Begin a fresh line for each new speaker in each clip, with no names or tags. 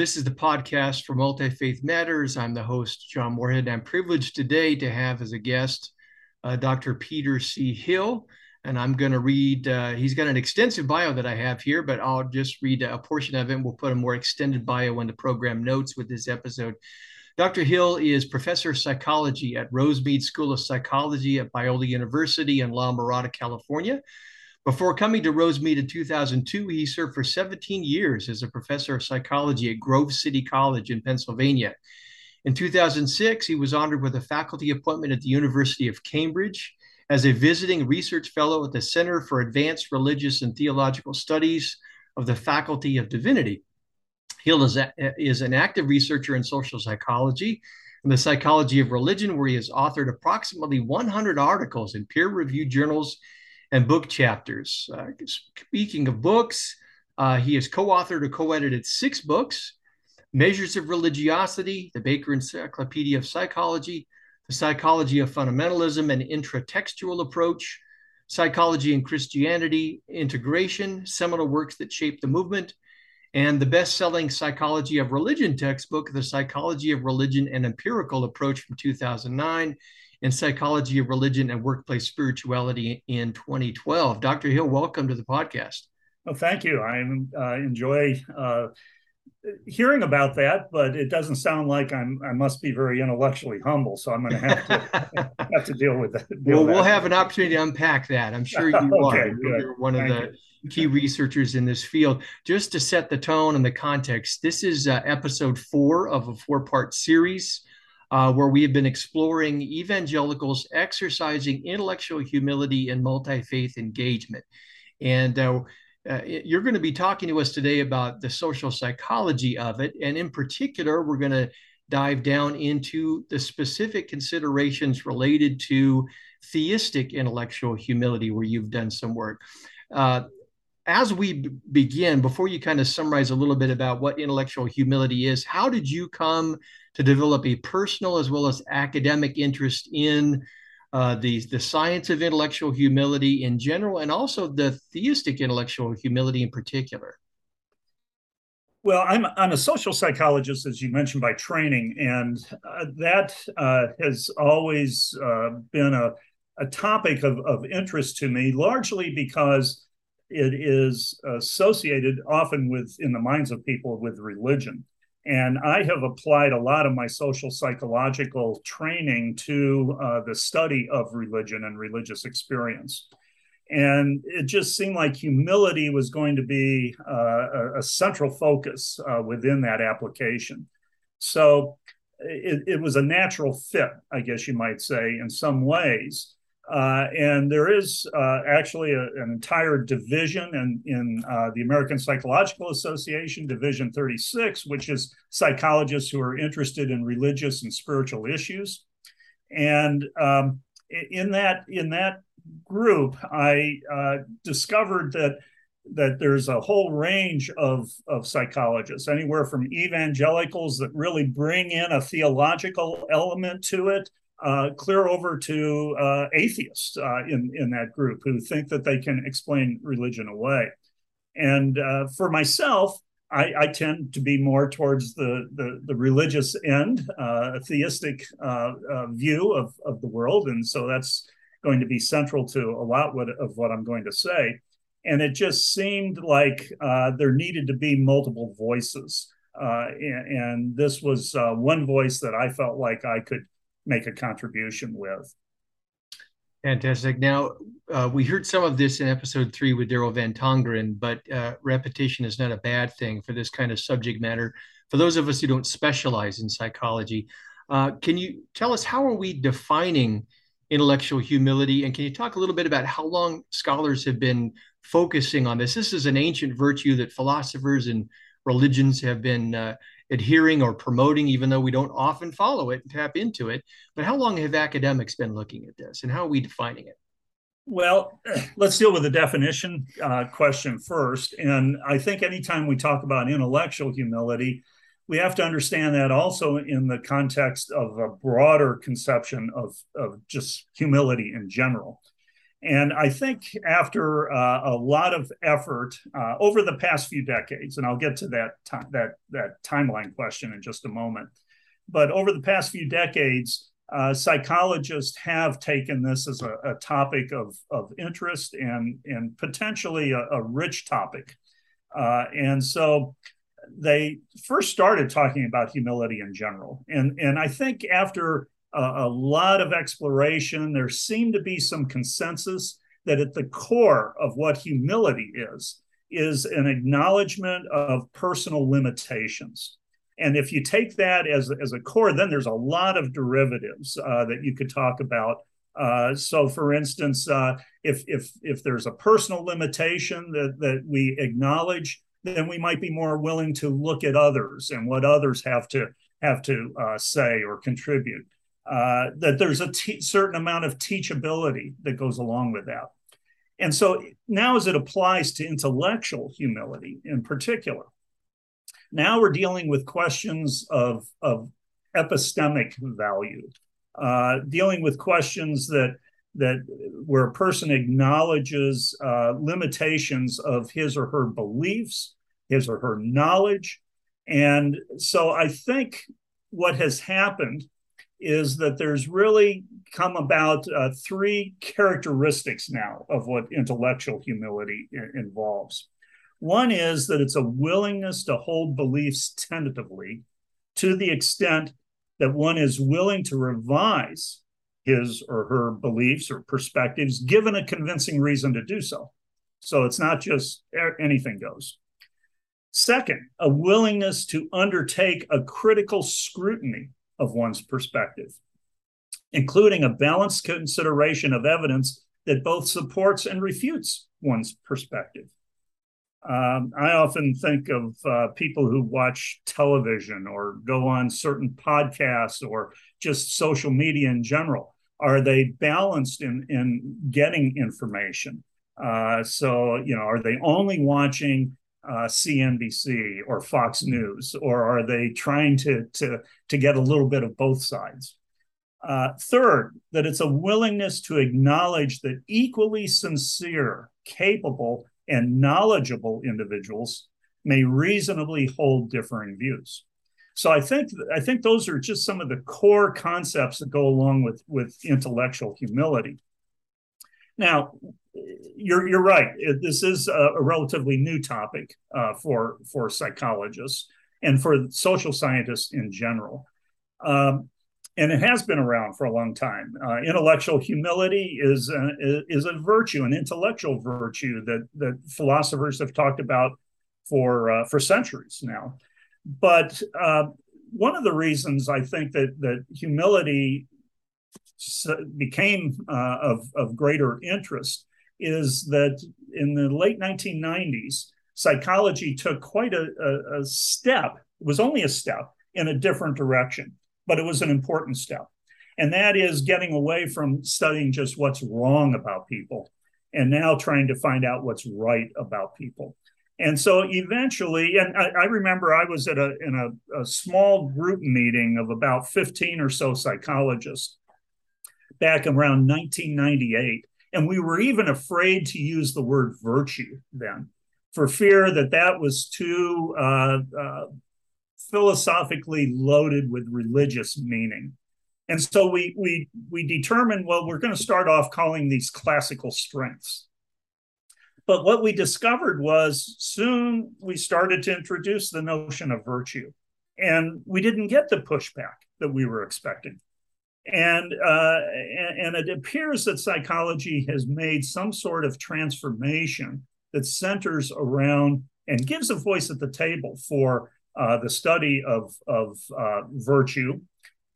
This is the podcast for Multi Faith Matters. I'm the host, John Morehead. I'm privileged today to have as a guest uh, Dr. Peter C. Hill. And I'm going to read, uh, he's got an extensive bio that I have here, but I'll just read a portion of it. We'll put a more extended bio in the program notes with this episode. Dr. Hill is professor of psychology at Rosemead School of Psychology at Biola University in La Mirada, California. Before coming to Rosemead in 2002, he served for 17 years as a professor of psychology at Grove City College in Pennsylvania. In 2006, he was honored with a faculty appointment at the University of Cambridge as a visiting research fellow at the Center for Advanced Religious and Theological Studies of the Faculty of Divinity. Hill is, a, is an active researcher in social psychology and the psychology of religion, where he has authored approximately 100 articles in peer reviewed journals and book chapters. Uh, speaking of books, uh, he has co authored or co edited six books Measures of Religiosity, the Baker Encyclopedia of Psychology, The Psychology of Fundamentalism and Intratextual Approach, Psychology and Christianity, Integration, seminal works that shaped the movement, and the best selling Psychology of Religion textbook, The Psychology of Religion and Empirical Approach from 2009 in Psychology of Religion and Workplace Spirituality in 2012. Dr. Hill, welcome to the podcast.
Well, thank you. I uh, enjoy uh, hearing about that, but it doesn't sound like I'm. I must be very intellectually humble, so I'm going to have to have to deal with that.
Deal well, we'll have an opportunity to unpack that. I'm sure you okay, are. Good. You're one Thank of the you. key researchers in this field. Just to set the tone and the context, this is uh, episode four of a four-part series uh, where we have been exploring evangelicals exercising intellectual humility and multi faith engagement. And uh, uh, you're going to be talking to us today about the social psychology of it. And in particular, we're going to dive down into the specific considerations related to theistic intellectual humility, where you've done some work. Uh, as we b- begin, before you kind of summarize a little bit about what intellectual humility is, how did you come to develop a personal as well as academic interest in uh, the, the science of intellectual humility in general and also the theistic intellectual humility in particular?
Well, I'm, I'm a social psychologist, as you mentioned, by training, and uh, that uh, has always uh, been a, a topic of, of interest to me, largely because it is associated often with, in the minds of people, with religion. And I have applied a lot of my social psychological training to uh, the study of religion and religious experience. And it just seemed like humility was going to be uh, a, central focus uh, within that application. So it, it, was a natural fit, I guess you might say, in some ways. Uh, and there is uh, actually a, an entire division in, in uh, the American Psychological Association, Division 36, which is psychologists who are interested in religious and spiritual issues. And um, in that in that group, I uh, discovered that that there's a whole range of, of psychologists, anywhere from evangelicals that really bring in a theological element to it, uh, clear over to uh, atheists uh, in in that group who think that they can explain religion away. And uh, for myself, I, I, tend to be more towards the the, the religious end, uh, a theistic uh, view of of the world, and so that's going to be central to a lot of what I'm going to say. And it just seemed like there needed to be multiple voices. And, and, this was one voice that I felt like I could make a contribution with.
Fantastic. Now, uh, we heard some of this in episode three with Daryl Van Tongeren, but uh, repetition is not a bad thing for this kind of subject matter. For those of us who don't specialize in psychology, uh, can you tell us how are we defining intellectual humility? And can you talk a little bit about how long scholars have been focusing on this? This is an ancient virtue that philosophers and religions have been uh, adhering or promoting, even though we don't often follow it and tap into it. But how long have academics been looking at this, and how are we defining it?
Well, let's deal with the definition uh, question first. And I think anytime we talk about intellectual humility, we have to understand that also in the context of a broader conception of, of just humility in general. And I think after uh, a lot of effort uh, over the past few decades, and I'll get to that that that timeline question in just a moment, but over the past few decades, uh, psychologists have taken this as a, a, topic of, of interest and and potentially a, a rich topic, uh, and so they first started talking about humility in general, and and I think after a, lot of exploration. There seemed to be some consensus that at the core of what humility is, is an acknowledgement of personal limitations. And if you take that as, as a core, then there's a lot of derivatives uh, that you could talk about. Uh, so, for instance, uh, if if if there's a personal limitation that that we acknowledge, then we might be more willing to look at others and what others have to have to uh, say or contribute uh, that there's a t- certain amount of teachability that goes along with that. And so now, as it applies to intellectual humility in particular, now we're dealing with questions of, of epistemic value, uh, dealing with questions that that where a person acknowledges uh, limitations of his or her beliefs, his or her knowledge, and so I think what has happened is that there's really come about uh, three characteristics now of what intellectual humility I- involves. One is that it's a willingness to hold beliefs tentatively to the extent that one is willing to revise his or her beliefs or perspectives given a convincing reason to do so. So it's not just anything goes. Second, a willingness to undertake a critical scrutiny of one's perspective, including a balanced consideration of evidence that both supports and refutes one's perspective. Um, I often think of uh, people who watch television or go on certain podcasts or just social media in general. Are they balanced in, in getting information? Uh, so, you know, are they only watching uh, CNBC or Fox News, or are they trying to to to get a little bit of both sides? Uh, third, that it's a willingness to acknowledge that equally sincere, capable, and knowledgeable individuals may reasonably hold differing views. So I think I think those are just some of the core concepts that go along with with intellectual humility. Now, you're you're right. This is a, relatively new topic uh, for for psychologists and for social scientists in general, um, and it has been around for a long time. Uh, intellectual humility is a, is a virtue, an intellectual virtue that that philosophers have talked about for uh, for centuries now. But uh, one of the reasons I think that that humility became uh, of of greater interest is that in the late 1990s, psychology took quite a, a, a step. It was only a step in a different direction, but it was an important step. And that is getting away from studying just what's wrong about people and now trying to find out what's right about people. And so eventually, and I, I remember I was at a in a, a, small group meeting of about 15 or so psychologists back around 1998. And we were even afraid to use the word virtue then for fear that that was too uh, uh, philosophically loaded with religious meaning. And so we, we, we determined, well, we're going to start off calling these classical strengths. But what we discovered was soon we started to introduce the notion of virtue. And we didn't get the pushback that we were expecting and uh, and it appears that psychology has made some sort of transformation that centers around and gives a voice at the table for uh, the study of of uh, virtue.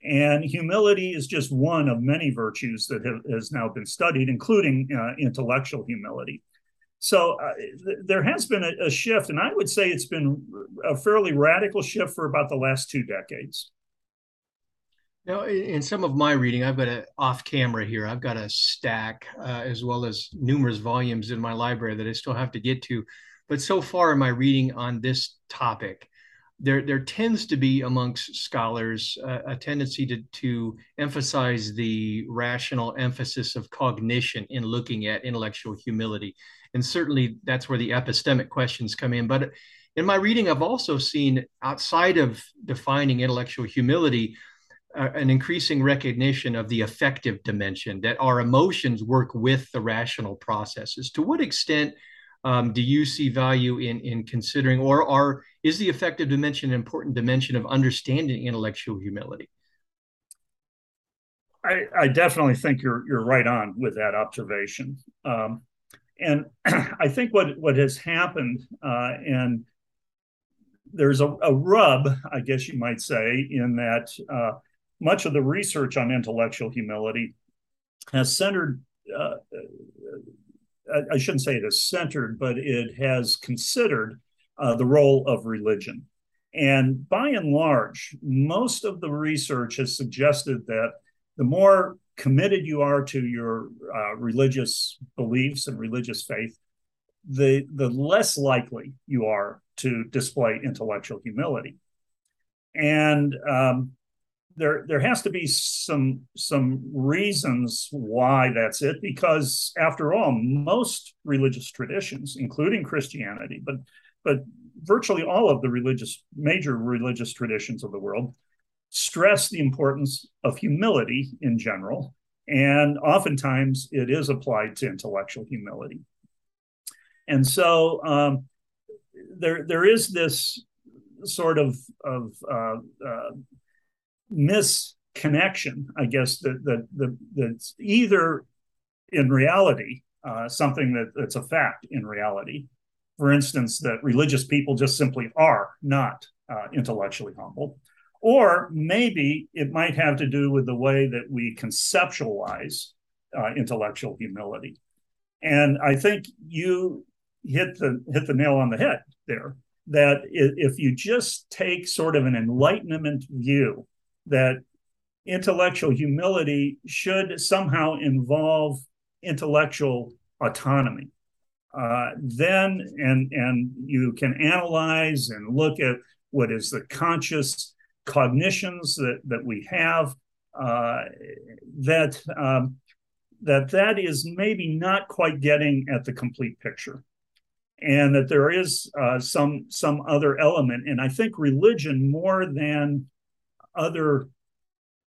And humility is just one of many virtues that have, has now been studied, including uh, intellectual humility. So uh, th- there has been a, a, shift, and I would say it's been a fairly radical shift for about the last two decades.
Now, in some of my reading, I've got a off camera here. I've got a stack uh, as well as numerous volumes in my library that I still have to get to. But so far in my reading on this topic, there there tends to be amongst scholars uh, a tendency to to emphasize the rational emphasis of cognition in looking at intellectual humility and certainly that's where the epistemic questions come in but in my reading i've also seen outside of defining intellectual humility an increasing recognition of the affective dimension that our emotions work with the rational processes. To what extent um, do you see value in in considering or are is the affective dimension an important dimension of understanding intellectual humility?
I, I definitely think you're you're right on with that observation, um, and I think what what has happened, uh, and there's a, a, rub, I guess you might say, in that uh, much of the research on intellectual humility has centered uh, I shouldn't say it is centered, but it has considered uh, the role of religion. And by and large, most of the research has suggested that the more committed you are to your uh, religious beliefs and religious faith, the, the less likely you are to display intellectual humility. And um, there there has to be some some reasons why that's it because after all most religious traditions including christianity but but virtually all of the religious major religious traditions of the world stress the importance of humility in general and oftentimes it is applied to intellectual humility. And so um, there there is this sort of of uh, uh, misconnection, I guess, that that, that that's either in reality uh, something that, that's a fact in reality. For instance, that religious people just simply are not uh, intellectually humble. Or maybe it might have to do with the way that we conceptualize uh, intellectual humility. And I think you hit the hit the nail on the head there. That if you just take sort of an enlightenment view that intellectual humility should somehow involve intellectual autonomy. Uh, then and and you can analyze and look at what is the conscious cognitions that that we have uh, that um, that that is maybe not quite getting at the complete picture and that there is uh, some some other element and i think religion more than other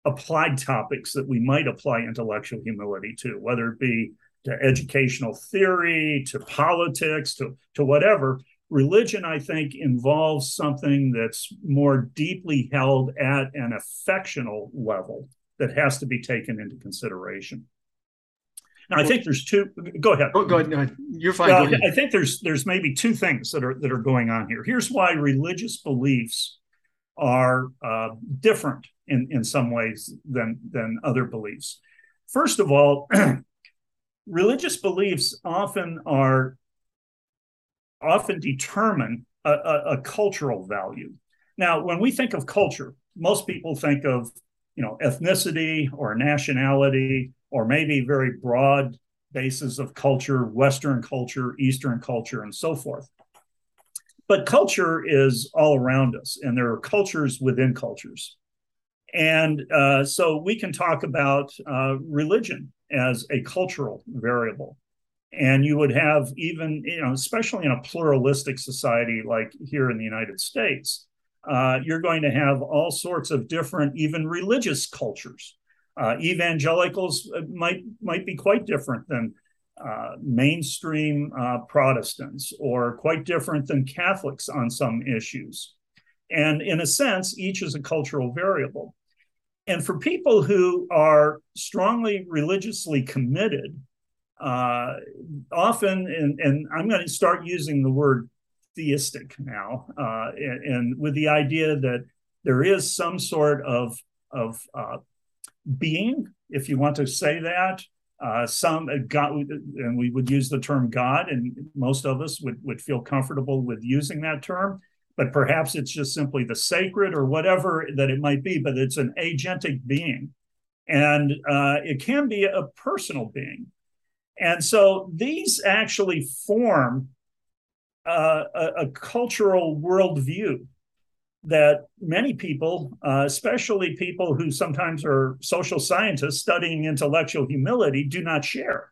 applied topics that we might apply intellectual humility to, whether it be to educational theory, to politics, to, to whatever. Religion, I think, involves something that's more deeply held at an affectional level that has to be taken into consideration. Now, I think there's two. Go ahead.
Oh, go ahead. No, you're fine. Well, uh,
I think there's there's maybe two things that are that are going on here. Here's why religious beliefs are uh, different in, in some ways than, than other beliefs. First of all, religious beliefs often are often determine a, a, a, cultural value. Now, when we think of culture, most people think of you know ethnicity or nationality or maybe very broad bases of culture, Western culture, Eastern culture, and so forth. But culture is all around us, and there are cultures within cultures. And uh, so we can talk about uh, religion as a cultural variable. And you would have even, you know, especially in a pluralistic society like here in the United States, uh, you're going to have all sorts of different, even religious cultures. Uh, evangelicals uh, might might be quite different than uh, mainstream uh, Protestants or quite different than Catholics on some issues. And in a sense, each is a cultural variable. And for people who are strongly religiously committed, uh, often, and, and, I'm going to start using the word theistic now, uh, and, and, with the idea that there is some sort of, of uh, being, if you want to say that, Uh, some uh, God, and we would use the term God, and most of us would, would feel comfortable with using that term. But perhaps it's just simply the sacred or whatever that it might be, but it's an agentic being. And uh, it can be a personal being. And so these actually form uh, a, a, cultural worldview that many people, uh, especially people who sometimes are social scientists studying intellectual humility, do not share.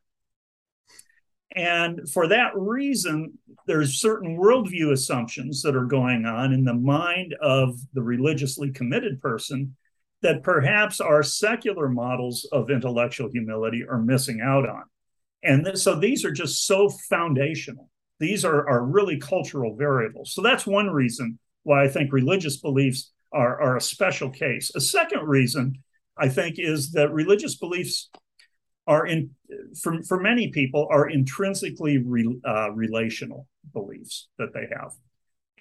And for that reason, there's certain worldview assumptions that are going on in the mind of the religiously committed person that perhaps our secular models of intellectual humility are missing out on. And th- so these are just so foundational. These are, are really cultural variables. So that's one reason why I think religious beliefs are, are a special case. A second reason, I think, is that religious beliefs are in for, for many people are intrinsically re, uh, relational beliefs that they have.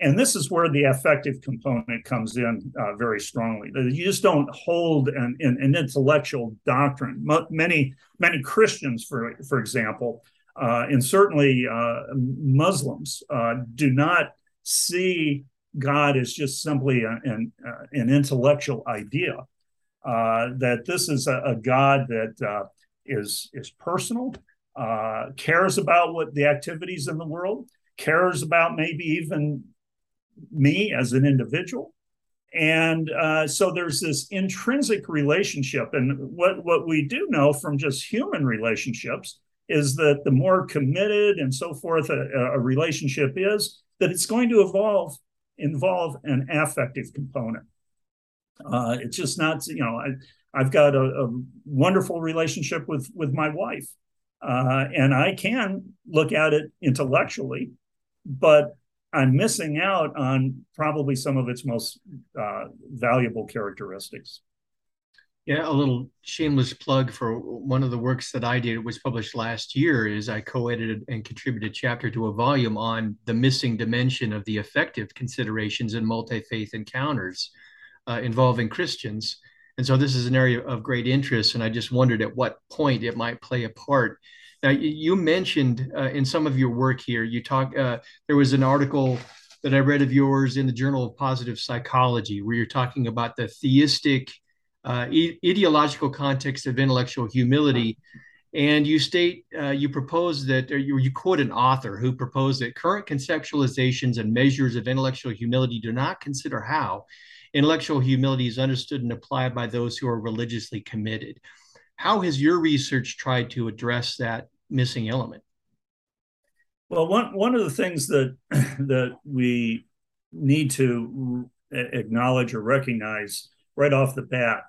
And this is where the affective component comes in uh, very strongly. You just don't hold an, an, an intellectual doctrine. Many many christians for for example uh, and certainly uh, muslims uh, do not see God is just simply an, uh, an intellectual idea. Uh, that this is a, a God that uh, is is personal, uh, cares about what the activities in the world, cares about maybe even me as an individual, and uh, so there's this intrinsic relationship. And what what we do know from just human relationships is that the more committed and so forth a, a relationship is, that it's going to evolve involve an affective component. Uh, it's just not, you know, I, have got a, a, wonderful relationship with with my wife, uh, and I can look at it intellectually, but I'm missing out on probably some of its most uh, valuable characteristics.
Yeah, a little shameless plug for one of the works that I did. Was published last year. Is I co-edited and contributed a chapter to a volume on the missing dimension of the affective considerations in multi-faith encounters uh, involving Christians. And so this is an area of great interest, and I just wondered at what point it might play a part. Now, you mentioned uh, in some of your work here, you talk. Uh, there was an article that I read of yours in the Journal of Positive Psychology where you're talking about the theistic uh, e- ideological context of intellectual humility. And you state, uh, you propose that, or you, you quote an author who proposed that current conceptualizations and measures of intellectual humility do not consider how intellectual humility is understood and applied by those who are religiously committed. How has your research tried to address that missing element?
Well, one one of the things that that we need to acknowledge or recognize right off the bat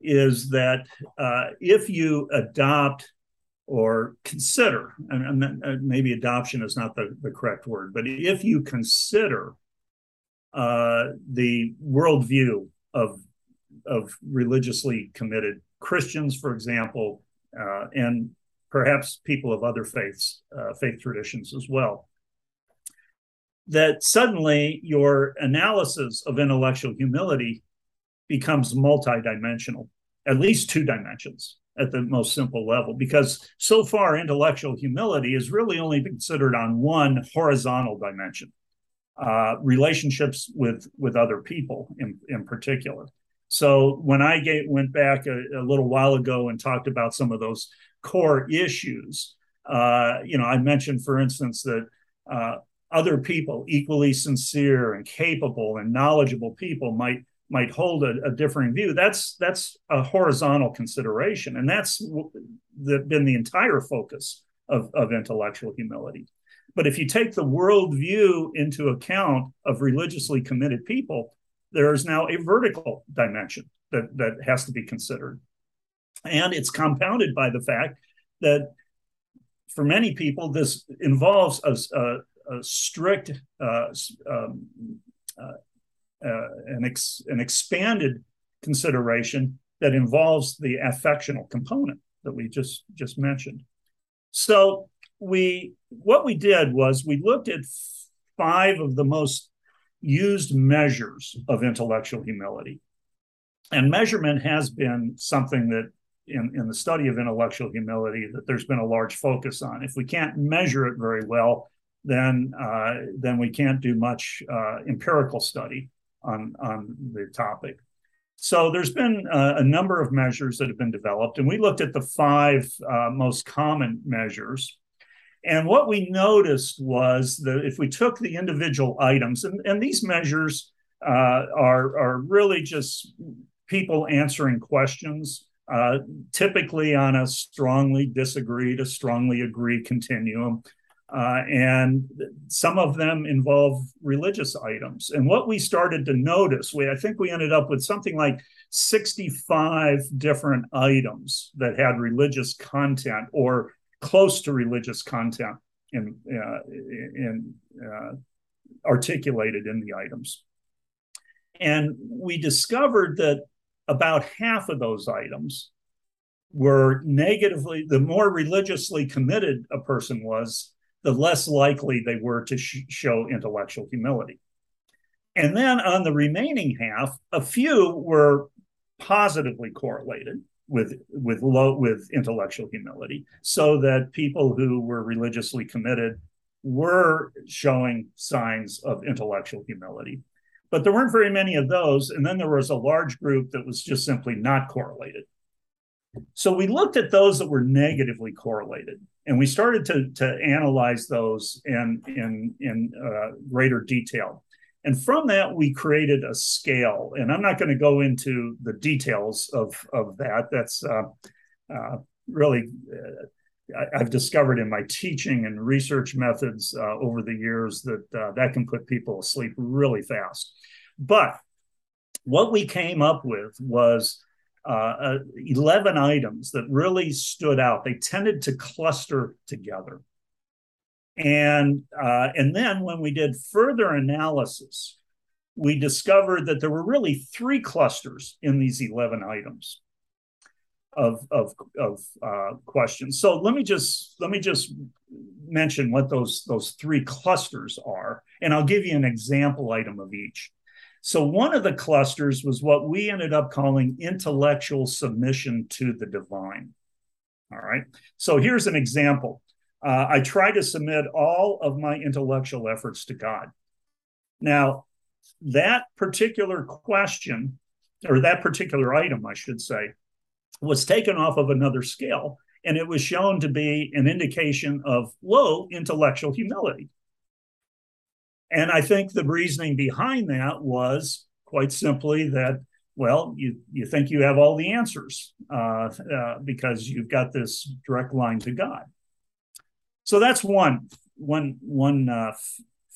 is that uh, if you adopt or consider, and, uh, maybe adoption is not the, the correct word, but if you consider uh, the worldview of of religiously committed Christians, for example, uh, and perhaps people of other faiths, uh, faith traditions as well, that suddenly your analysis of intellectual humility becomes multidimensional, at least two dimensions at the most simple level, because so far intellectual humility is really only considered on one horizontal dimension, uh, relationships with with other people in in particular. So when I get, went back a, a, little while ago and talked about some of those core issues, uh, you know, I mentioned, for instance, that uh, other people, equally sincere and capable and knowledgeable people, might might hold a, a differing view. That's that's a horizontal consideration, and that's the, been the entire focus of, of intellectual humility. But if you take the worldview into account of religiously committed people, there is now a vertical dimension that, that has to be considered. And it's compounded by the fact that for many people, this involves a, a, a strict uh, um, uh, uh, an, ex, an expanded consideration that involves the affectional component that we just just mentioned. So we what we did was we looked at five of the most used measures of intellectual humility. And measurement has been something that in, in the study of intellectual humility that there's been a large focus on. If we can't measure it very well, then uh, then we can't do much uh, empirical study on on the topic. So there's been uh, a number of measures that have been developed, and we looked at the five uh, most common measures. And what we noticed was that if we took the individual items, and, and these measures uh, are, are really just people answering questions, uh, typically on a strongly disagree to strongly agree continuum. Uh, and some of them involve religious items. And what we started to notice, we I think we ended up with something like 65 different items that had religious content or close to religious content in, uh, in uh, articulated in the items. And we discovered that about half of those items were negatively, the more religiously committed a person was, the less likely they were to sh- show intellectual humility. And then on the remaining half, a few were positively correlated with with low with intellectual humility, so that people who were religiously committed were showing signs of intellectual humility. But there weren't very many of those. And then there was a large group that was just simply not correlated. So we looked at those that were negatively correlated and we started to, to analyze those in, in, in uh, greater detail. And from that, we created a scale. And I'm not going to go into the details of, of that. That's uh, uh, really, uh, I've discovered in my teaching and research methods uh, over the years that uh, that can put people asleep really fast. But what we came up with was uh, uh, 11 items that really stood out. They tended to cluster together. And, uh, and then when we did further analysis, we discovered that there were really three clusters in these 11 items of, of, of uh, questions. So let me just let me just mention what those, those three clusters are, and I'll give you an example item of each. So one of the clusters was what we ended up calling intellectual submission to the divine. All right. So here's an example. Uh, I try to submit all of my intellectual efforts to God. Now, that particular question, or that particular item, I should say, was taken off of another scale, and it was shown to be an indication of low intellectual humility. And I think the reasoning behind that was quite simply that, well, you, you think you have all the answers uh, uh, because you've got this direct line to God. So that's one, one, one uh,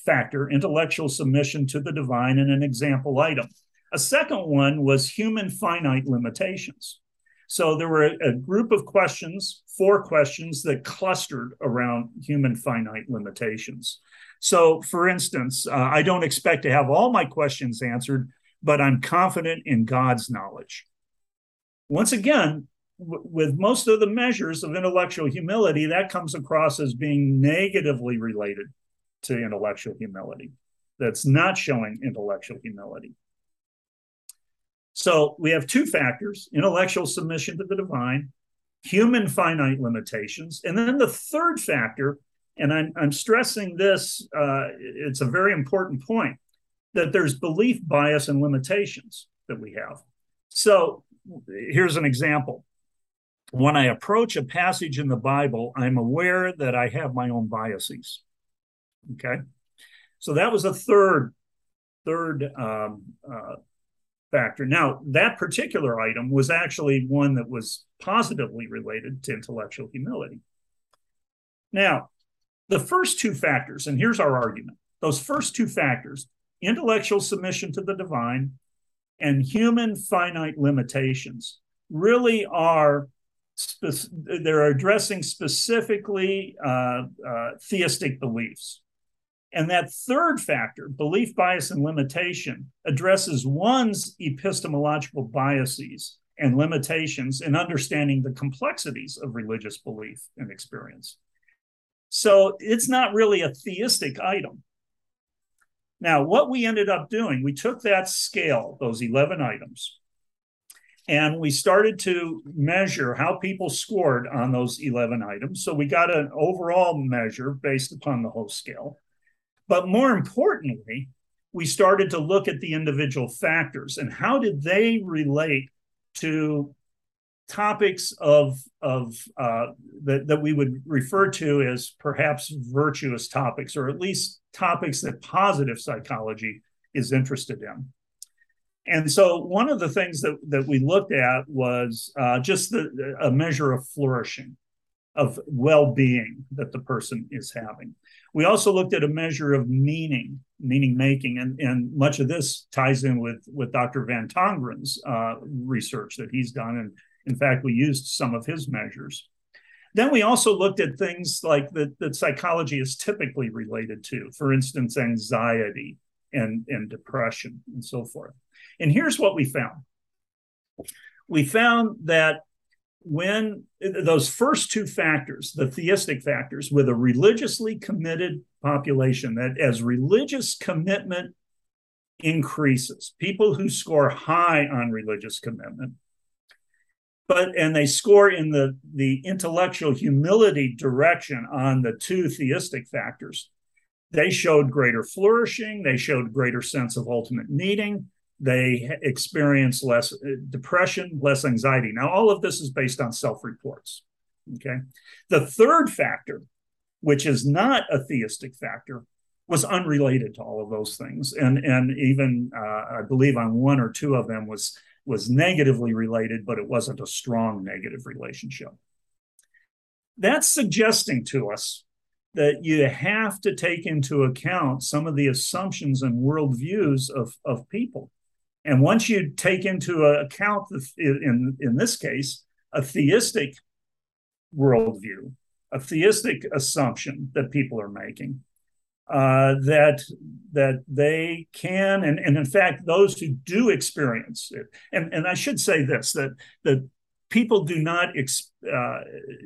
factor intellectual submission to the divine and an example item. A second one was human finite limitations. So there were a, a, group of questions, four questions that clustered around human finite limitations. So, for instance, uh, I don't expect to have all my questions answered, but I'm confident in God's knowledge. Once again, w- with most of the measures of intellectual humility, that comes across as being negatively related to intellectual humility. That's not showing intellectual humility. So we have two factors intellectual submission to the divine, human finite limitations. And then the third factor and I'm, I'm stressing this, uh, it's a very important point that there's belief bias and limitations that we have. So here's an example. When I approach a passage in the Bible, I'm aware that I have my own biases. Okay. So that was a third, third um, uh, factor. Now, that particular item was actually one that was positively related to intellectual humility. Now, the first two factors, and here's our argument those first two factors, intellectual submission to the divine and human finite limitations, really are. Spe- they're addressing specifically uh, uh, theistic beliefs. And that third factor, belief bias and limitation, addresses one's epistemological biases and limitations in understanding the complexities of religious belief and experience. So it's not really a theistic item. Now, what we ended up doing, we took that scale, those 11 items, And we started to measure how people scored on those 11 items. So we got an overall measure based upon the whole scale. But more importantly, we started to look at the individual factors and how did they relate to topics of of uh, that that we would refer to as perhaps virtuous topics, or at least topics that positive psychology is interested in. And so, one of the things that that we looked at was uh, just the, a measure of flourishing, of well-being that the person is having. We also looked at a measure of meaning, meaning making, and, and much of this ties in with, with Dr. Van Tongeren's uh, research that he's done and in fact, we used some of his measures. Then we also looked at things like that, that psychology is typically related to, for instance, anxiety and, and depression and so forth. And here's what we found we found that when those first two factors, the theistic factors, with a religiously committed population, that as religious commitment increases, people who score high on religious commitment but and they score in the the intellectual humility direction on the two theistic factors. They showed greater flourishing they showed greater sense of ultimate meaning they experienced less uh, depression less anxiety. Now all of this is based on self-reports okay? The third factor which is not a theistic factor was unrelated to all of those things and and even uh, i believe on one or two of them was was negatively related, but it wasn't a strong negative relationship. That's suggesting to us that you have to take into account some of the assumptions and worldviews of, of people. And once you take into account, the, in, in this case, a theistic worldview, a theistic assumption that people are making, uh, that that they can and, and in fact those who do experience it. And, and i should say this that that people do not ex, uh,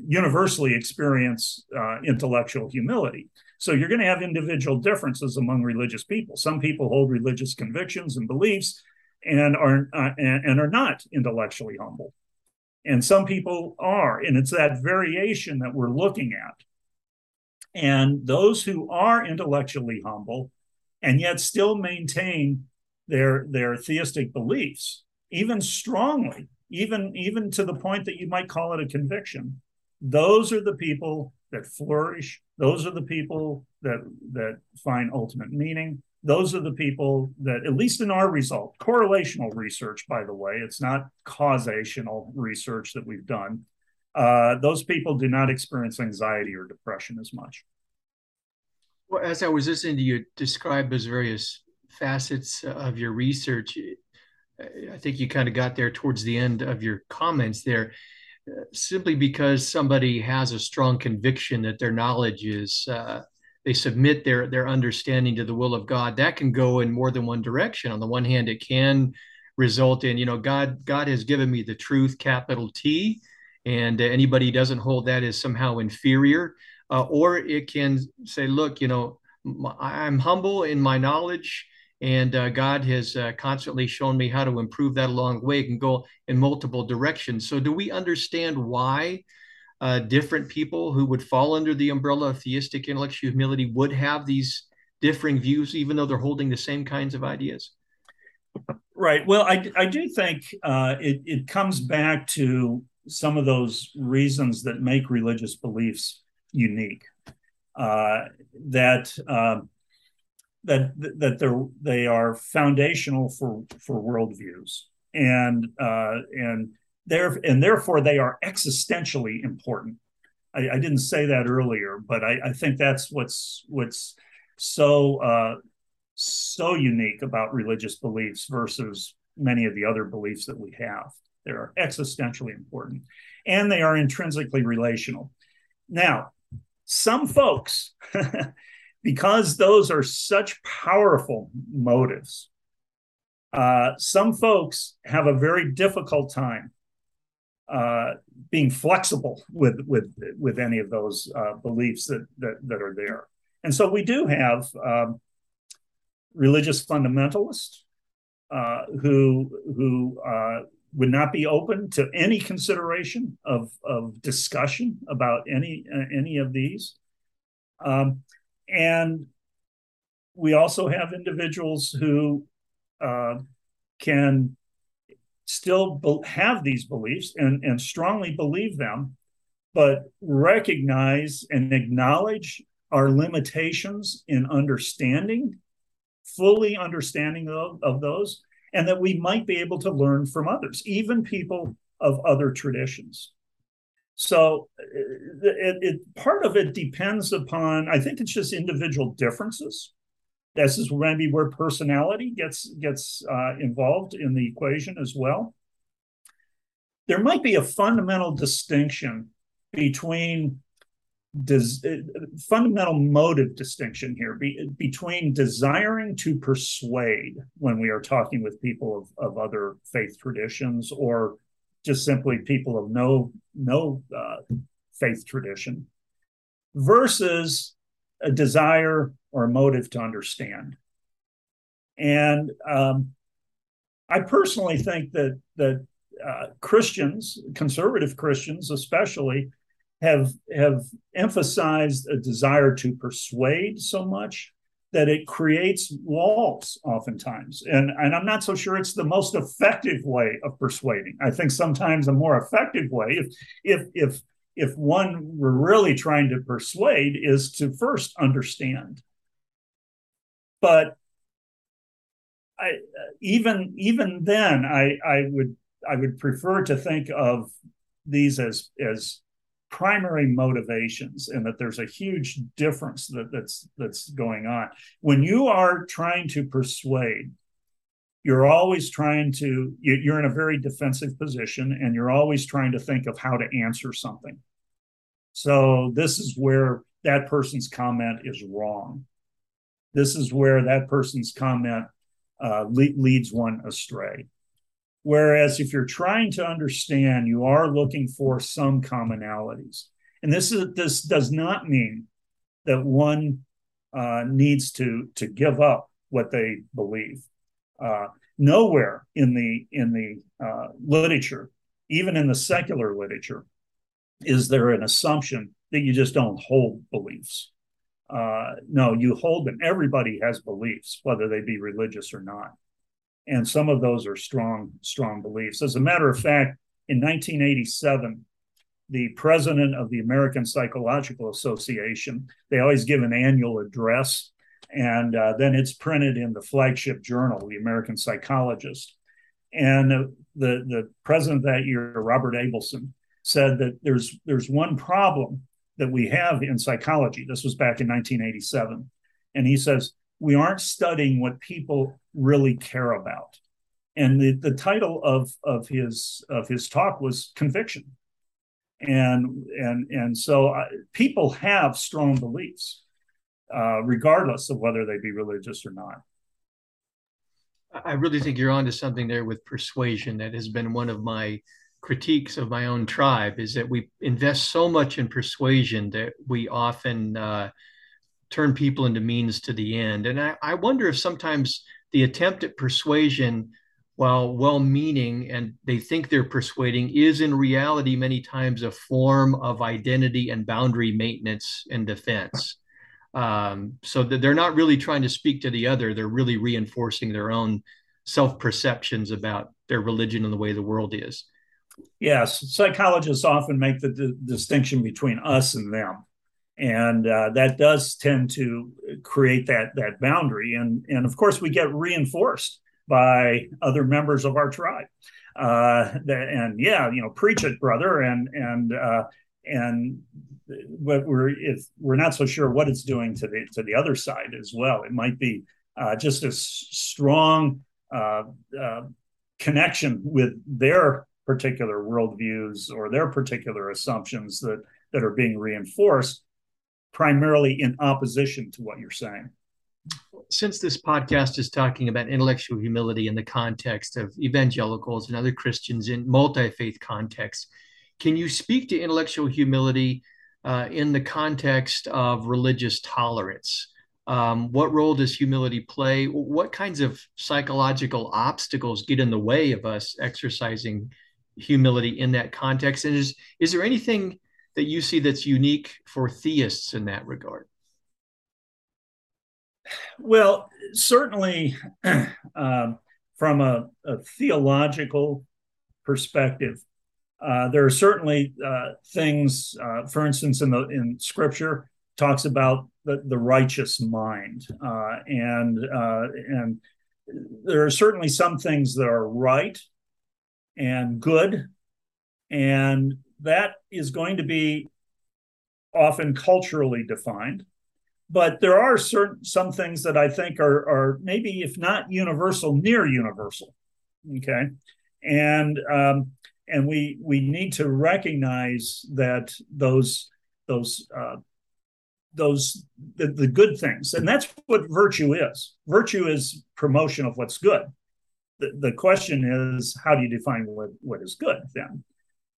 universally experience uh, intellectual humility. So you're going to have individual differences among religious people. Some people hold religious convictions and beliefs and are uh, and, and are not intellectually humble. And some people are and it's that variation that we're looking at and those who are intellectually humble and yet still maintain their their theistic beliefs, even strongly, even even to the point that you might call it a conviction, those are the people that flourish. Those are the people that that find ultimate meaning. Those are the people that, at least in our result, correlational research, by the way, it's not causational research that we've done uh, those people do not experience anxiety or depression as much.
Well, as I was listening to you describe those various facets of your research, I think you kind of got there towards the end of your comments there. Simply because somebody has a strong conviction that their knowledge is, uh, they submit their their understanding to the will of God. That can go in more than one direction. On the one hand, it can result in, you know, God God has given me the truth, capital T, and anybody doesn't hold that as somehow inferior. Uh, or it can say, look, you know, I'm humble in my knowledge, and uh, God has uh, constantly shown me how to improve that along the way. It can go in multiple directions. So, do we understand why uh, different people who would fall under the umbrella of theistic intellectual humility would have these differing views, even though they're holding the same kinds of ideas?
Right. Well, I, I do think uh, it, it comes back to some of those reasons that make religious beliefs unique. Uh, that uh, that that they're they are foundational for for worldviews, and uh, and there and therefore they are existentially important. I, I didn't say that earlier, but I, I, think that's what's what's so uh, so unique about religious beliefs versus many of the other beliefs that we have. They are existentially important and they are intrinsically relational. Now, some folks, because those are such powerful motives, uh, some folks have a very difficult time uh, being flexible with with with any of those uh, beliefs that, that that are there. And so we do have um, religious fundamentalists uh, who who uh, would not be open to any consideration of, of discussion about any uh, any of these. Um, and we also have individuals who uh, can still be- have these beliefs and, and strongly believe them, but recognize and acknowledge our limitations in understanding, fully understanding of, of those, and that we might be able to learn from others, even people of other traditions. So it, it, part of it depends upon, I think it's just individual differences. This is maybe where personality gets gets uh, involved in the equation as well. There might be a fundamental distinction between des- fundamental motive distinction here be, between desiring to persuade when we are talking with people of, of other faith traditions or just simply people of no no uh, faith tradition versus a desire or a motive to understand. And um, i personally think that that uh, christians conservative christians especially have have emphasized a desire to persuade so much that it creates walls oftentimes. And and i'm not so sure it's the most effective way of persuading. I think sometimes a more effective way if if if if one were really trying to persuade is to first understand. But i uh, even even then i i would i would prefer to think of these as as primary motivations and that there's a huge difference that, that's that's going on. When you are trying to persuade you're always trying to you're in a very defensive position and you're always trying to think of how to answer something. So this is where that person's comment is wrong. This is where that person's comment uh, le- leads one astray Whereas if you're trying to understand, you are looking for some commonalities. And this is this does not mean that one uh, needs to to give up what they believe. Uh, nowhere in the in the uh, literature, even in the secular literature, is there an assumption that you just don't hold beliefs. Uh, no, you hold them. Everybody has beliefs, whether they be religious or not and some of those are strong, strong beliefs. As a matter of fact, in 1987, the president of the American Psychological Association, they always give an annual address, and uh, then it's printed in the flagship journal, the American Psychologist. And uh, the the president that year, Robert Abelson, said that there's there's one problem that we have in psychology. This was back in 1987, and he says we aren't studying what people really care about. And the, the title of, of his of his talk was conviction. And and and so uh, people have strong beliefs, uh, regardless of whether they be religious or not.
I really think you're onto something there with persuasion. That has been one of my critiques of my own tribe is that we invest so much in persuasion that we often uh, turn people into means to the end. And I, I wonder if sometimes the attempt at persuasion, while well meaning and they think they're persuading, is in reality many times a form of identity and boundary maintenance and defense. Um, so that they're not really trying to speak to the other, they're really reinforcing their own self perceptions about their religion and the way the world is.
Yes, psychologists often make the d- distinction between us and them and uh, that does tend to create that that boundary. And and of course we get reinforced by other members of our tribe. Uh, that, and yeah you know preach it brother. And and uh, and but we're if we're not so sure what it's doing to the to the other side as well it might be uh, just a strong uh, uh, connection with their particular worldviews or their particular assumptions that that are being reinforced primarily in opposition to what you're saying.
Since this podcast is talking about intellectual humility in the context of evangelicals and other Christians in multi faith contexts, can you speak to intellectual humility uh, in the context of religious tolerance? Um, what role does humility play? What kinds of psychological obstacles get in the way of us exercising humility in that context? And is is there anything that you see that's unique for theists in that regard?
Well, certainly, um, from a, a, theological perspective, uh, there are certainly uh, things. Uh, for instance, in the in Scripture, talks about the, the righteous mind, uh, and uh, and there are certainly some things that are right and good, and that is going to be often culturally defined but there are certain some things that I think are are maybe if not universal, near universal. Okay, and um, and we we need to recognize that those those uh, those the, the good things, and that's what virtue is. Virtue is promotion of what's good. The, the question is, how do you define what, what is good then?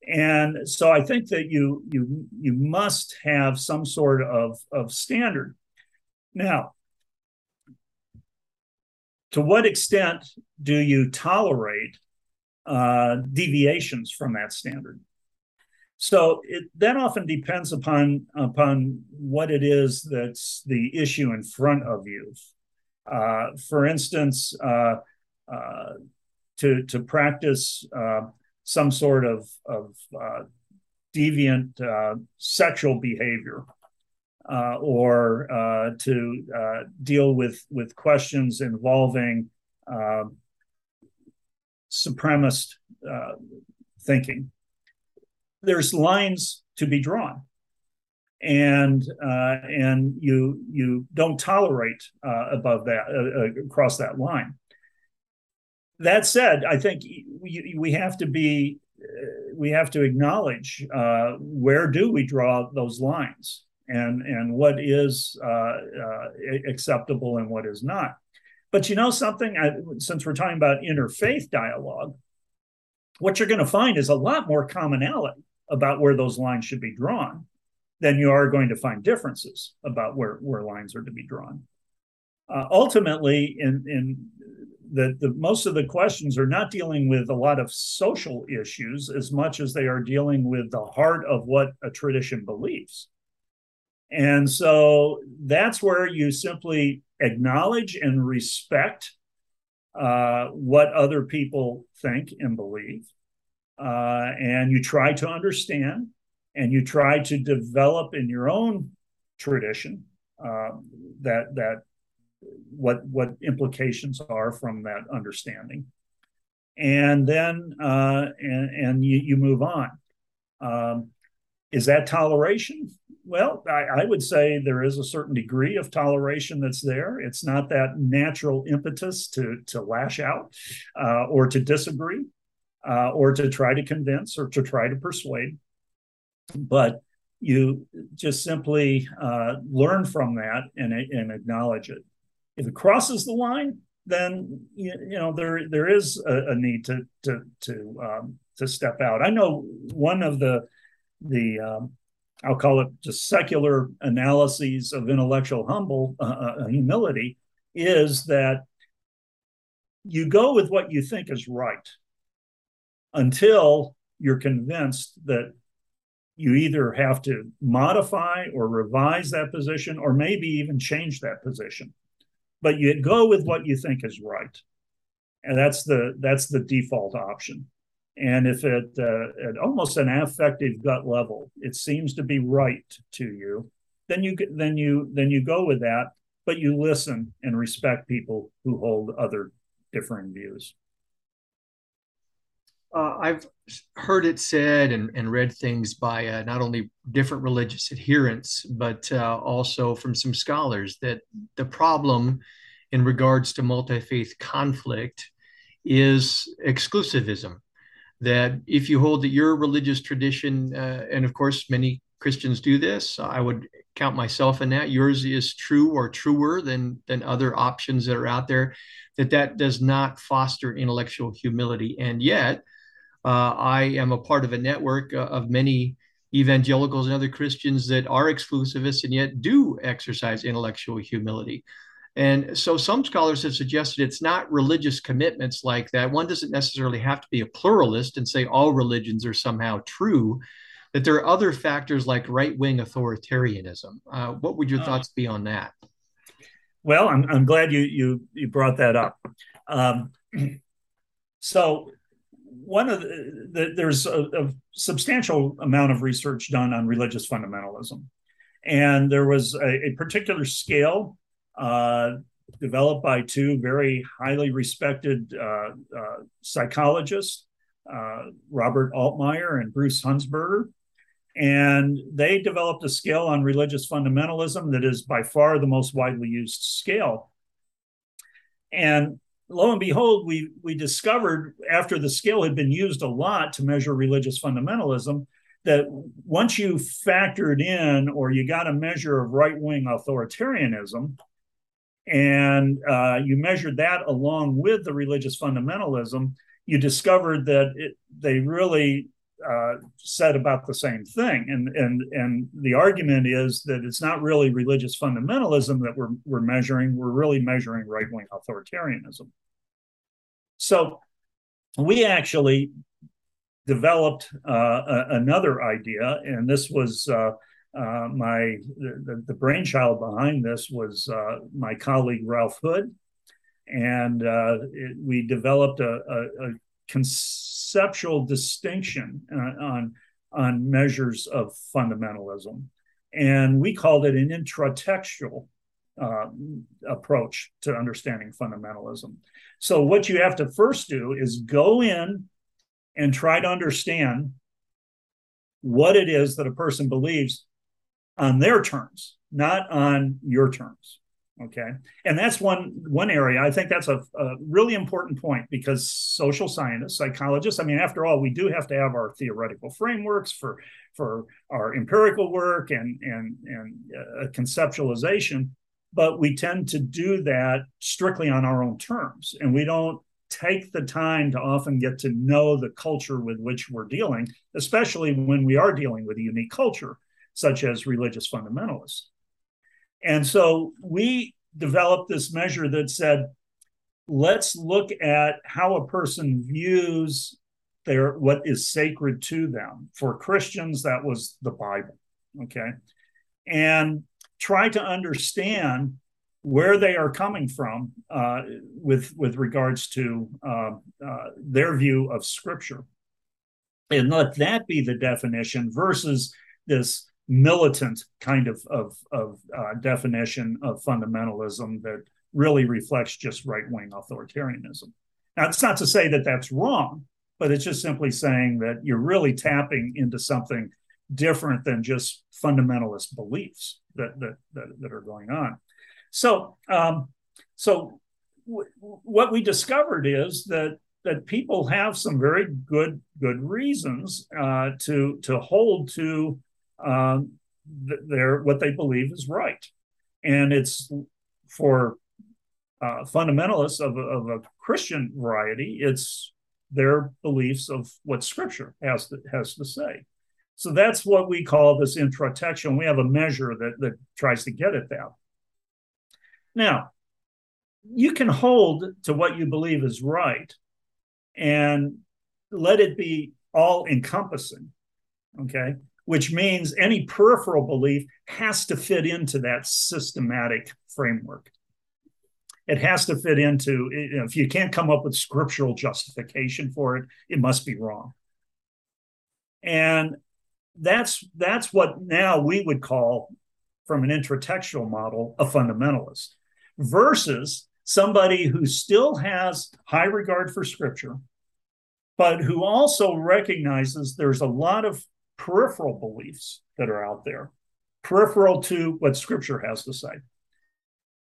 And so I think that you you you must have some sort of of standard now, to what extent do you tolerate uh, deviations from that standard? So it, that often depends upon upon what it is that's the issue in front of you. Uh, for instance, uh, uh to to practice uh, some sort of of uh, deviant sexual behavior uh, or uh, to uh, deal with with questions involving um, supremacist uh, thinking. There's lines to be drawn, and uh, and you you don't tolerate uh, above that across that line. That said, I think we, we have to be we have to acknowledge where do we draw those lines and and what is uh, uh, acceptable and what is not. But you know something, I, since we're talking about interfaith dialogue, what you're going to find is a lot more commonality about where those lines should be drawn than you are going to find differences about where, where lines are to be drawn. Uh, ultimately, in, in the, the most of the questions are not dealing with a lot of social issues as much as they are dealing with the heart of what a tradition believes. And so that's where you simply acknowledge and respect uh, what other people think and believe. Uh, and you try to understand and you try to develop in your own tradition uh, that that what what implications are from that understanding and then uh, and, and you, you move on um, is that toleration well, I, I, would say there is a certain degree of toleration that's there. It's not that natural impetus to to lash out uh, or to disagree uh, or to try to convince or to try to persuade, but you just simply uh, learn from that and, and acknowledge it. If it crosses the line, then you, know there there is a, a need to to to um, to step out. I know one of the the um, I'll call it just secular analyses of intellectual humble uh, uh, humility is that you go with what you think is right until you're convinced that you either have to modify or revise that position or maybe even change that position but you go with what you think is right and that's the that's the default option and if it uh, at almost an affective gut level, it seems to be right to you, then you then you then you go with that, but you listen and respect people who hold other differing views.
Uh, I've heard it said and, and read things by uh, not only different religious adherents, but uh, also from some scholars that the problem in regards to multi faith conflict is exclusivism that if you hold that your religious tradition, uh, and of course, many Christians do this, I would count myself in that. Yours is true or truer than than other options that are out there. That that does not foster intellectual humility, and yet uh, I am a part of a network uh, of many evangelicals and other Christians that are exclusivists and yet do exercise intellectual humility. And so some scholars have suggested it's not religious commitments like that. One doesn't necessarily have to be a pluralist and say all religions are somehow true, that there are other factors like right wing authoritarianism. Uh, what would your uh, thoughts be on that?
Well, I'm, I'm glad you, you, you brought that up. Um, so, one of the, the there's a, a, substantial amount of research done on religious fundamentalism, and there was a, a particular scale uh, developed by two very highly respected uh, uh, psychologists, uh, Robert Altemeyer and Bruce Hunsberger, And they developed a scale on religious fundamentalism that is by far the most widely used scale. And lo and behold, we, we discovered after the scale had been used a lot to measure religious fundamentalism that once you factored in or you got a measure of right wing authoritarianism, and uh, you measured that along with the religious fundamentalism, you discovered that it, they really uh, said about the same thing. And, and, and the argument is that it's not really religious fundamentalism that we're, we're measuring, we're really measuring right wing authoritarianism. So we actually developed uh, another idea, and this was uh, uh, my the, the, brainchild behind this was uh, my colleague Ralph Hood, and uh, it, we developed a, a, a conceptual distinction uh, on on measures of fundamentalism, and we called it an intratextual uh, approach to understanding fundamentalism. So what you have to first do is go in and try to understand what it is that a person believes on their terms, not on your terms. Okay, and that's one one area. I think that's a, a, really important point because social scientists, psychologists. I mean, after all, we do have to have our theoretical frameworks for for our empirical work and and and uh, conceptualization, but we tend to do that strictly on our own terms, and we don't take the time to often get to know the culture with which we're dealing, especially when we are dealing with a unique culture such as religious fundamentalists. And so we developed this measure that said, let's look at how a person views their what is sacred to them. For Christians, that was the Bible. Okay. And try to understand where they are coming from uh, with with regards to uh, uh, their view of Scripture, and let that be the definition versus this militant kind of of, of uh, definition of fundamentalism that really reflects just right wing authoritarianism. Now, it's not to say that that's wrong, but it's just simply saying that you're really tapping into something different than just fundamentalist beliefs that that that, that are going on. So, um, so w- what we discovered is that that people have some very good good reasons uh, to to hold to um, they're what they believe is right, and it's for uh, fundamentalists of, of a Christian variety. It's their beliefs of what Scripture has to, has to say. So that's what we call this intratextual. We have a measure that that tries to get at that. Now, you can hold to what you believe is right, and let it be all encompassing. Okay which means any peripheral belief has to fit into that systematic framework. It has to fit into, you know, if you can't come up with scriptural justification for it, it must be wrong. And that's that's what now we would call from an intratextual model a fundamentalist versus somebody who still has high regard for scripture but who also recognizes there's a lot of peripheral beliefs that are out there, peripheral to what Scripture has to say.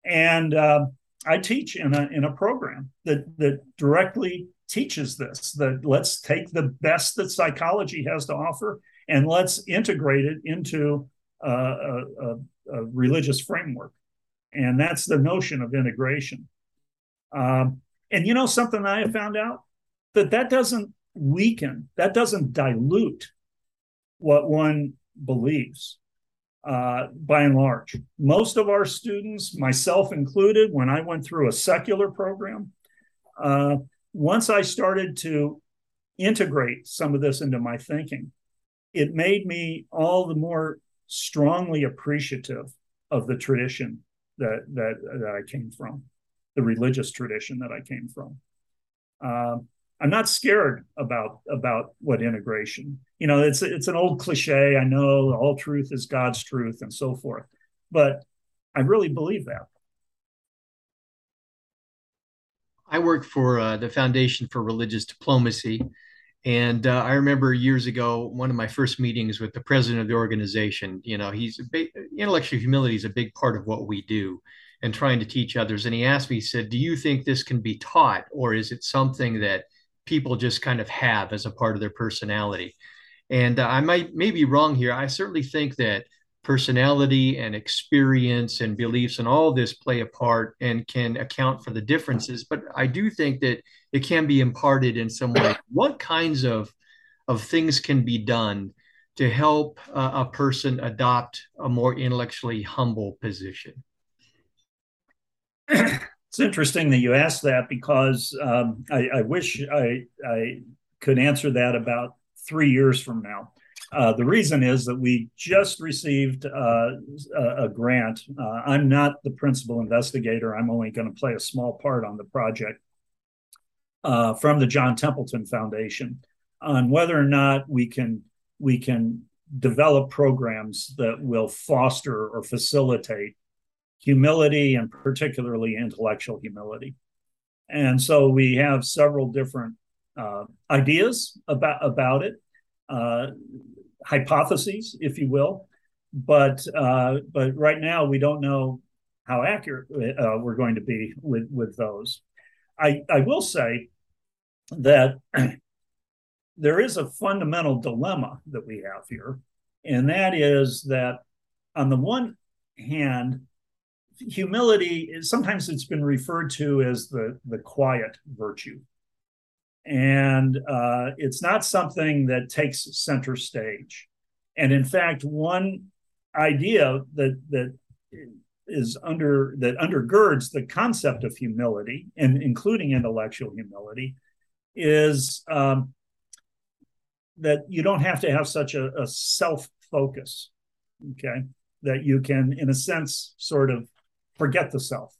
And uh, I teach in a in a program that that directly teaches this. That let's take the best that psychology has to offer and let's integrate it into uh, a, a, a, religious framework. And that's the notion of integration. Um, and you know something I have found out that that doesn't weaken, that doesn't dilute what one believes uh, by and large. Most of our students, myself included, when I went through a secular program, uh, once I started to integrate some of this into my thinking, it made me all the more strongly appreciative of the tradition that that, that I came from, the religious tradition that I came from. Uh, I'm not scared about about what integration. You know, it's it's an old cliche. I know all truth is God's truth and so forth, but I really believe that.
I work for uh, the Foundation for Religious Diplomacy, and uh, I remember years ago, one of my first meetings with the president of the organization. You know, he's big, intellectual humility is a big part of what we do, and trying to teach others. And he asked me, he said, "Do you think this can be taught, or is it something that people just kind of have as a part of their personality?" And uh, I might may be wrong here. I certainly think that personality and experience and beliefs and all this play a part and can account for the differences. But I do think that it can be imparted in some way. What kinds of of things can be done to help uh, a person adopt a more intellectually humble position?
It's interesting that you asked that because um, I, I, wish I, I could answer that about three years from now. Uh, the reason is that we just received uh, a, grant. Uh, I'm not the principal investigator. I'm only going to play a small part on the project uh, from the John Templeton Foundation on whether or not we can we can develop programs that will foster or facilitate humility and particularly intellectual humility. And so we have several different uh, ideas about about it. Uh, hypotheses, if you will. But uh, but right now we don't know how accurate uh, we're going to be with with those. I I will say that there is a fundamental dilemma that we have here, and that is that on the one hand, humility is sometimes it's been referred to as the the quiet virtue and uh, it's not something that takes center stage. And in fact, one idea that that is under that undergirds the concept of humility, and including intellectual humility, is um, that you don't have to have such a, a self focus. Okay, that you can, in a sense, sort of forget the self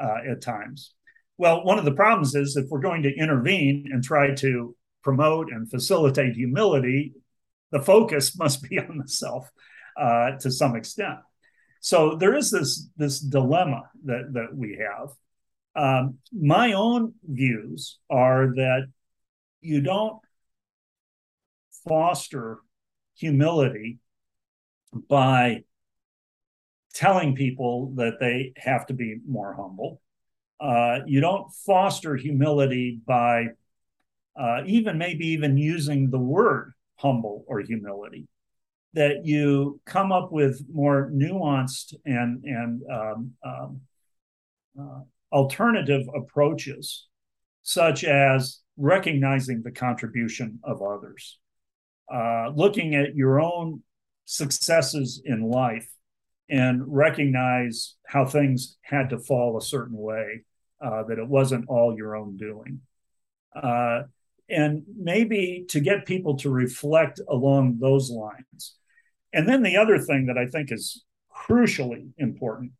uh, at times. Well, one of the problems is if we're going to intervene and try to promote and facilitate humility, the focus must be on the self uh, to some extent. So there is this this dilemma that that we have. Um, my own views are that you don't foster humility by telling people that they have to be more humble uh, you don't foster humility by uh, even maybe even using the word humble or humility. That you come up with more nuanced and and um, um, uh, alternative approaches, such as recognizing the contribution of others, uh, looking at your own successes in life and recognize how things had to fall a certain way, uh, that it wasn't all your own doing. Uh, and maybe to get people to reflect along those lines. And then the other thing that I think is crucially important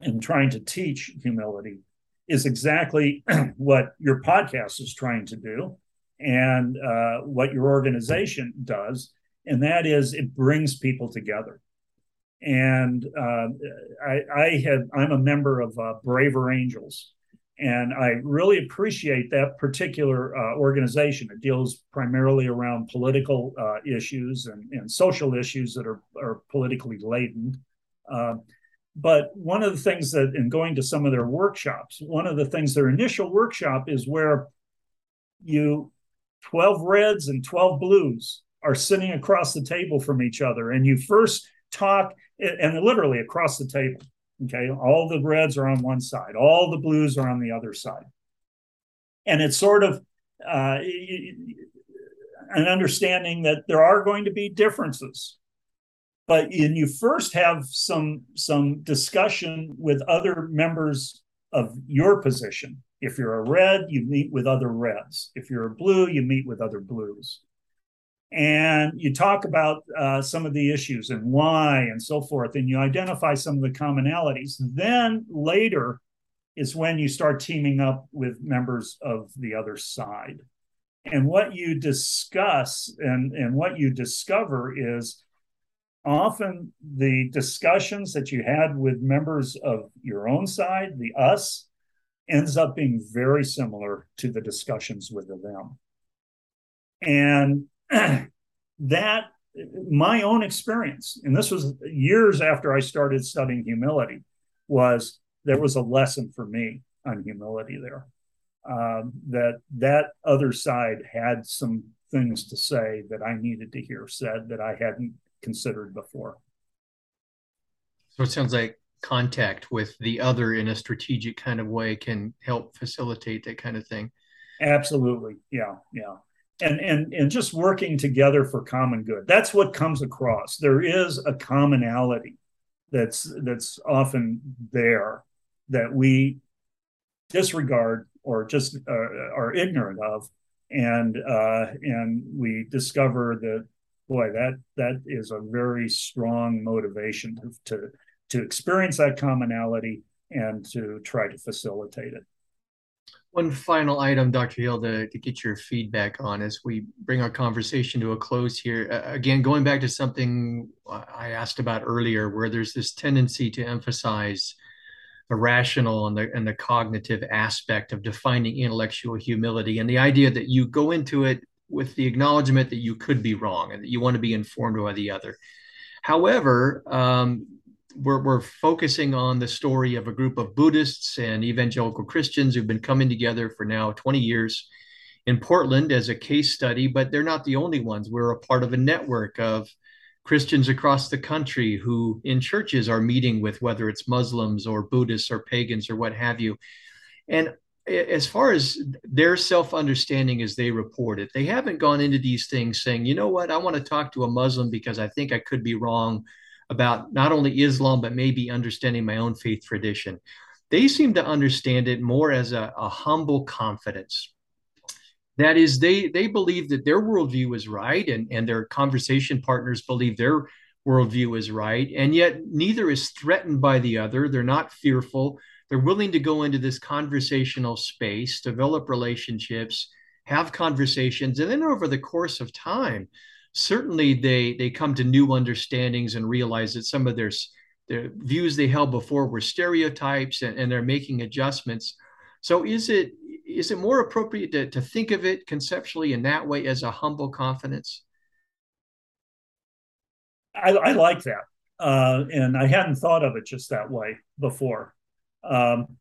in trying to teach humility is exactly what your podcast is trying to do and uh, what your organization does. And that is it brings people together and uh, I, I have I'm a member of uh, Braver Angels, and I really appreciate that particular uh, organization. It deals primarily around political uh, issues and, and social issues that are, are politically laden. Uh, but one of the things that, in going to some of their workshops, one of the things their initial workshop is where you 12 reds and 12 blues are sitting across the table from each other, and you first talk and literally across the table. Okay, all the reds are on one side, all the blues are on the other side, and it's sort of uh, an understanding that there are going to be differences but and you first have some some discussion with other members of your position. If you're a red, you meet with other reds. If you're a blue, you meet with other blues. And you talk about uh, some of the issues and why and so forth, and you identify some of the commonalities. Then later is when you start teaming up with members of the other side. And what you discuss and, and what you discover is often the discussions that you had with members of your own side, the us, ends up being very similar to the discussions with the them. And that, my own experience, and this was years after I started studying humility, was there was a lesson for me on humility there. Um, that that other side had some things to say that I needed to hear said that I hadn't considered before.
So it sounds like contact with the other in a strategic kind of way can help facilitate that kind of thing.
Absolutely. Yeah. Yeah. And and and just working together for common good. That's what comes across. There is a commonality that's that's often there that we disregard or just uh, are ignorant of and uh, and we discover that boy, that that is a very strong motivation to, to to experience that commonality and to try to facilitate it.
One final item, Dr. Hill, to, to get your feedback on as we bring our conversation to a close here. Uh, again, going back to something I asked about earlier, where there's this tendency to emphasize the rational and the, and the cognitive aspect of defining intellectual humility and the idea that you go into it with the acknowledgement that you could be wrong and that you want to be informed by the other. However, um, we're, we're focusing on the story of a group of Buddhists and evangelical Christians who've been coming together for now 20 years in Portland as a case study, but they're not the only ones. We're a part of a network of Christians across the country who in churches are meeting with whether it's Muslims or Buddhists or pagans or what have you. And as far as their self understanding as they report it, they haven't gone into these things saying, you know what, I want to talk to a Muslim because I think I could be wrong about not only Islam, but maybe understanding my own faith tradition. They seem to understand it more as a, a humble confidence. That is, they they believe that their worldview is right, and, and their conversation partners believe their worldview is right, and yet neither is threatened by the other. They're not fearful they're willing to go into this conversational space, develop relationships, have conversations, and then over the course of time, certainly they they come to new understandings and realize that some of their the views they held before were stereotypes and, and they're making adjustments. So is it is it more appropriate to, to think of it conceptually in that way as a humble confidence?
I, I like that. Uh, and I hadn't thought of it just that way before. Um,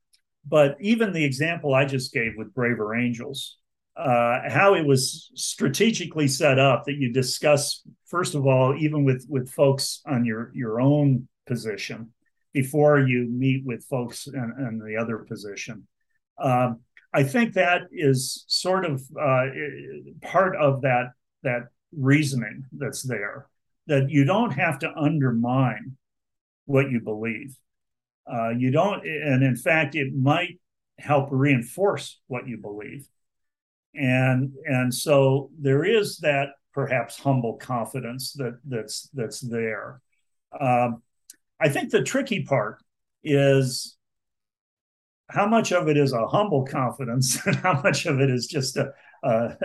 but even the example I just gave with Braver Angels, uh, how it was strategically set up that you discuss first of all, even with with folks on your your own position before you meet with folks in, in the other position. Um, I think that is sort of uh, part of that that reasoning that's there that you don't have to undermine what you believe. Uh, you don't, and in fact, it might help reinforce what you believe. And and so there is that perhaps humble confidence that that's that's there. Um, I think the tricky part is how much of it is a humble confidence and how much of it is just a, a,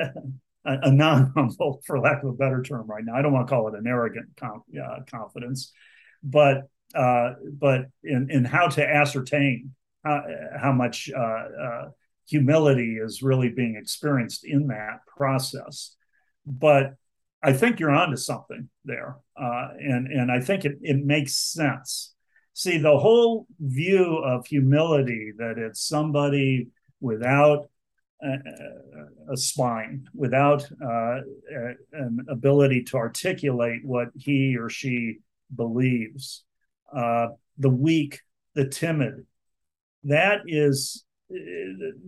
a non-humble, for lack of a better term, right now. I don't want to call it an arrogant uh, confidence, but uh, but in, in how to ascertain how, how much uh, uh, humility is really being experienced in that process. But I think you're onto something there, uh, and and I think it it makes sense. See, the whole view of humility that it's somebody without a, a spine, without uh, an ability to articulate what he or she believes, uh, the weak, the timid. That is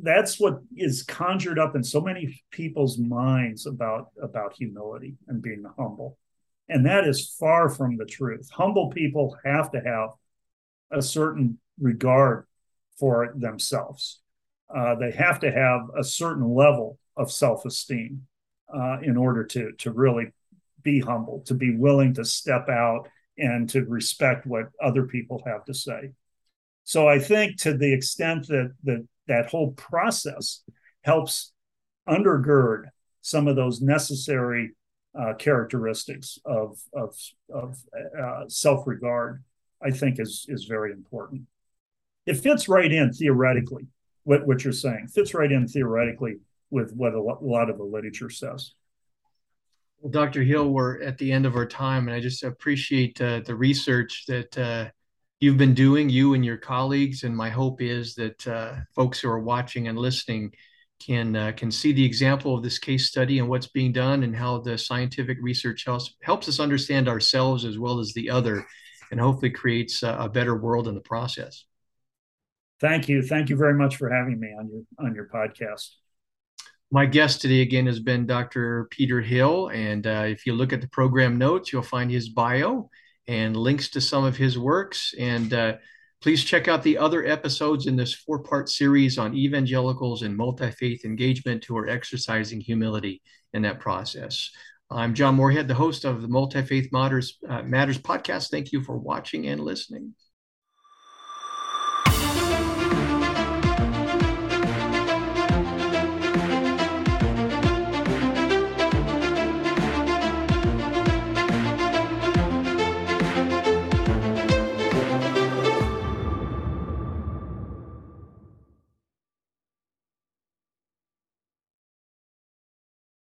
that's what is conjured up in so many people's minds about about humility and being humble And that is far from the truth. Humble people have to have a certain regard for themselves. Uh, they have to have a certain level of self esteem uh, in order to, to really be humble, to be willing to step out and to respect what other people have to say. So I think to the extent that that, that whole process helps undergird some of those necessary uh, characteristics of of, of uh, self regard, I think is is very important. It fits right in theoretically what what you're saying fits right in theoretically with what a lot of the literature says.
Well, Dr. Hill, we're at the end of our time, and I just appreciate uh, the research that uh, you've been doing, you and your colleagues. And my hope is that uh, folks who are watching and listening can uh, can see the example of this case study and what's being done and how the scientific research helps helps us understand ourselves as well as the other and hopefully creates a, a better world in the process.
Thank you. Thank you very much for having me on your on your podcast.
My guest today again has been dr peter hill and uh, if you look at the program notes you'll find his bio and links to some of his works and uh, Please check out the other episodes in this four part series on evangelicals and multi faith engagement who are exercising humility in that process. I'm John Morehead, the host of the Multi Faith Matters, uh, Matters podcast. Thank you for watching and listening.